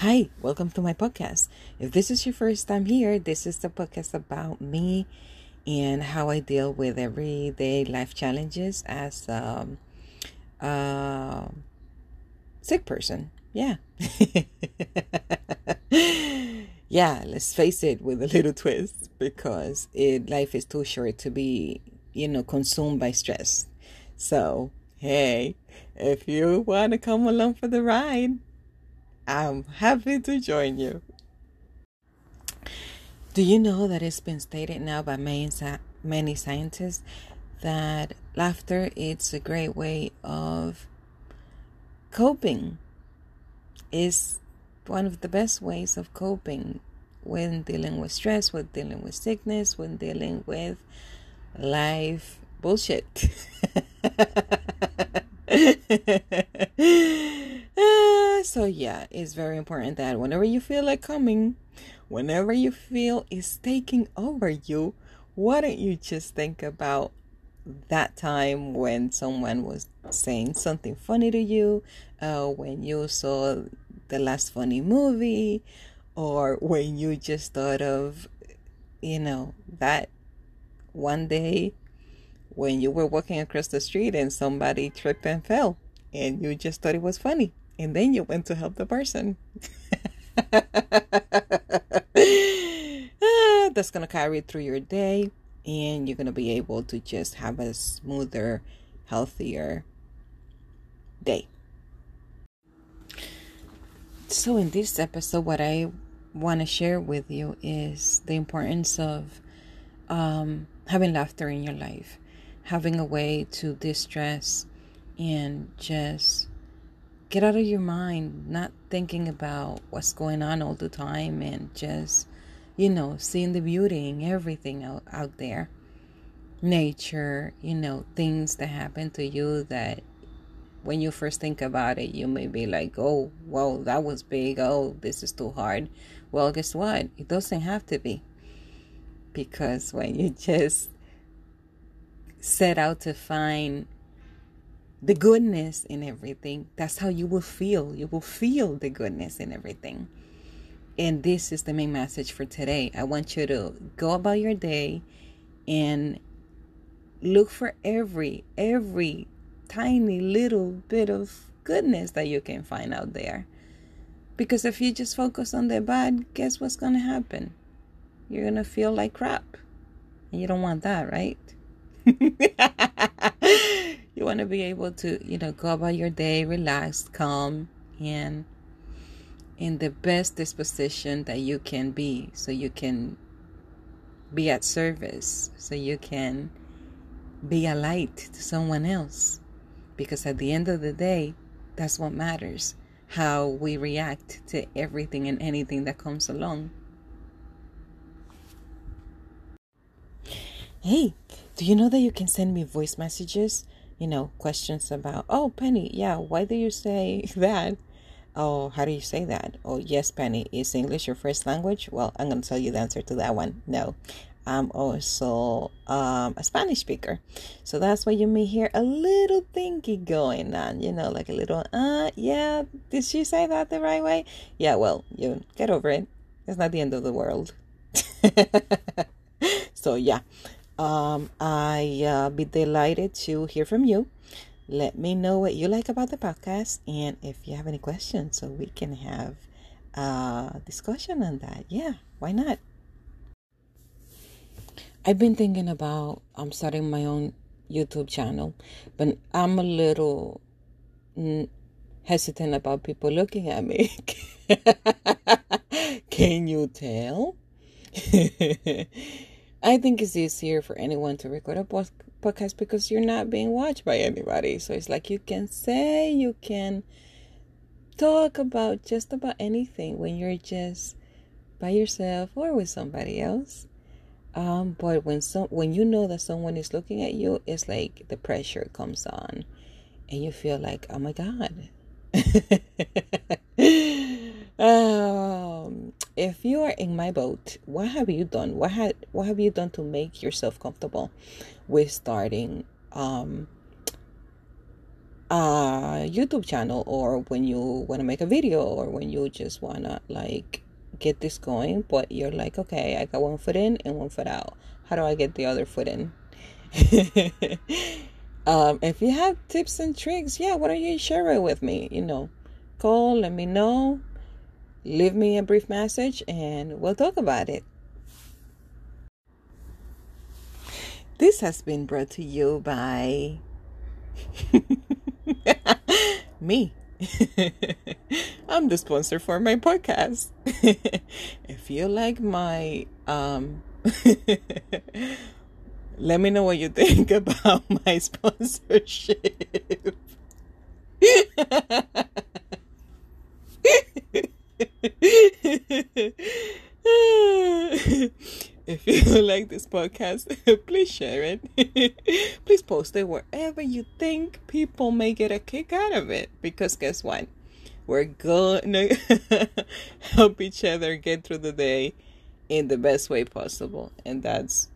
Hi, welcome to my podcast. If this is your first time here, this is the podcast about me and how I deal with everyday life challenges as um, a sick person. Yeah. yeah, let's face it with a little twist because it life is too short to be, you know, consumed by stress. So, hey, if you want to come along for the ride, I'm happy to join you. Do you know that it's been stated now by many, many scientists that laughter is a great way of coping? Is one of the best ways of coping when dealing with stress, when dealing with sickness, when dealing with life bullshit. so yeah, it's very important that whenever you feel it coming, whenever you feel it's taking over you, why don't you just think about that time when someone was saying something funny to you, uh, when you saw the last funny movie, or when you just thought of, you know, that one day when you were walking across the street and somebody tripped and fell and you just thought it was funny and then you went to help the person. That's going to carry through your day, and you're going to be able to just have a smoother, healthier day. So, in this episode, what I want to share with you is the importance of um, having laughter in your life, having a way to distress and just get out of your mind, not thinking about what's going on all the time and just, you know, seeing the beauty in everything out, out there. Nature, you know, things that happen to you that when you first think about it, you may be like, oh, well, that was big. Oh, this is too hard. Well, guess what? It doesn't have to be. Because when you just set out to find the goodness in everything, that's how you will feel. You will feel the goodness in everything. And this is the main message for today. I want you to go about your day and look for every every tiny little bit of goodness that you can find out there. Because if you just focus on the bad, guess what's going to happen? You're going to feel like crap. And you don't want that, right? you want to be able to, you know, go about your day relaxed, calm, and in the best disposition that you can be so you can be at service, so you can be a light to someone else. Because at the end of the day, that's what matters how we react to everything and anything that comes along. Hey, do you know that you can send me voice messages? You know, questions about, oh, Penny, yeah, why do you say that? Oh, how do you say that? Oh, yes, Penny, is English your first language? Well, I'm going to tell you the answer to that one. No. I'm also um, a Spanish speaker. So that's why you may hear a little thingy going on, you know, like a little, uh, yeah, did she say that the right way? Yeah, well, you get over it. It's not the end of the world. so, yeah, um, I uh, be delighted to hear from you. Let me know what you like about the podcast, and if you have any questions, so we can have a discussion on that. Yeah, why not? I've been thinking about um, starting my own YouTube channel, but I'm a little hesitant about people looking at me. Can you tell? I think it's easier for anyone to record a podcast because you're not being watched by anybody. So it's like you can say, you can talk about just about anything when you're just by yourself or with somebody else. Um, but when some when you know that someone is looking at you, it's like the pressure comes on, and you feel like, oh my god. um, if you are in my boat, what have you done? What had what have you done to make yourself comfortable with starting um a YouTube channel or when you want to make a video or when you just want to like get this going, but you're like, okay, I got one foot in and one foot out. How do I get the other foot in? um, if you have tips and tricks, yeah, why don't you share it with me? You know, call, let me know, leave me a brief message, and we'll talk about it. This has been brought to you by me. I'm the sponsor for my podcast. if you like my um let me know what you think about my sponsorship. if you like this podcast, please share it. please post it wherever you think people may get a kick out of it. Because guess what? We're gonna help each other get through the day in the best way possible. And that's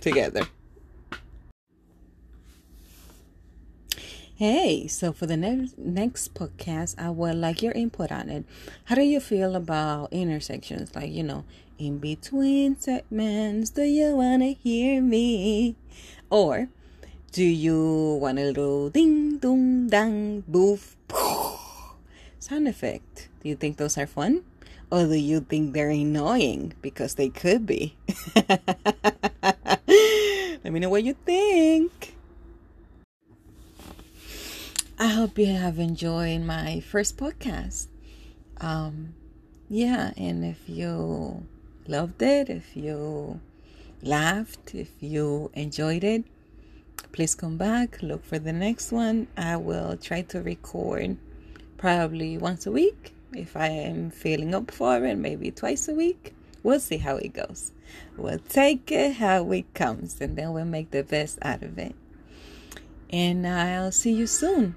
together. Hey, so for the next next podcast, I would like your input on it. How do you feel about intersections? Like, you know, in between segments, do you want to hear me? Or do you want a little ding, dong, dang, boof, sound effect? Do you think those are fun? Or do you think they're annoying? Because they could be. Let me know what you think. I hope you have enjoyed my first podcast. Um, yeah, and if you loved it, if you laughed, if you enjoyed it, please come back. Look for the next one. I will try to record probably once a week if I am feeling up for it, maybe twice a week. We'll see how it goes. We'll take it how it comes and then we'll make the best out of it. And I'll see you soon.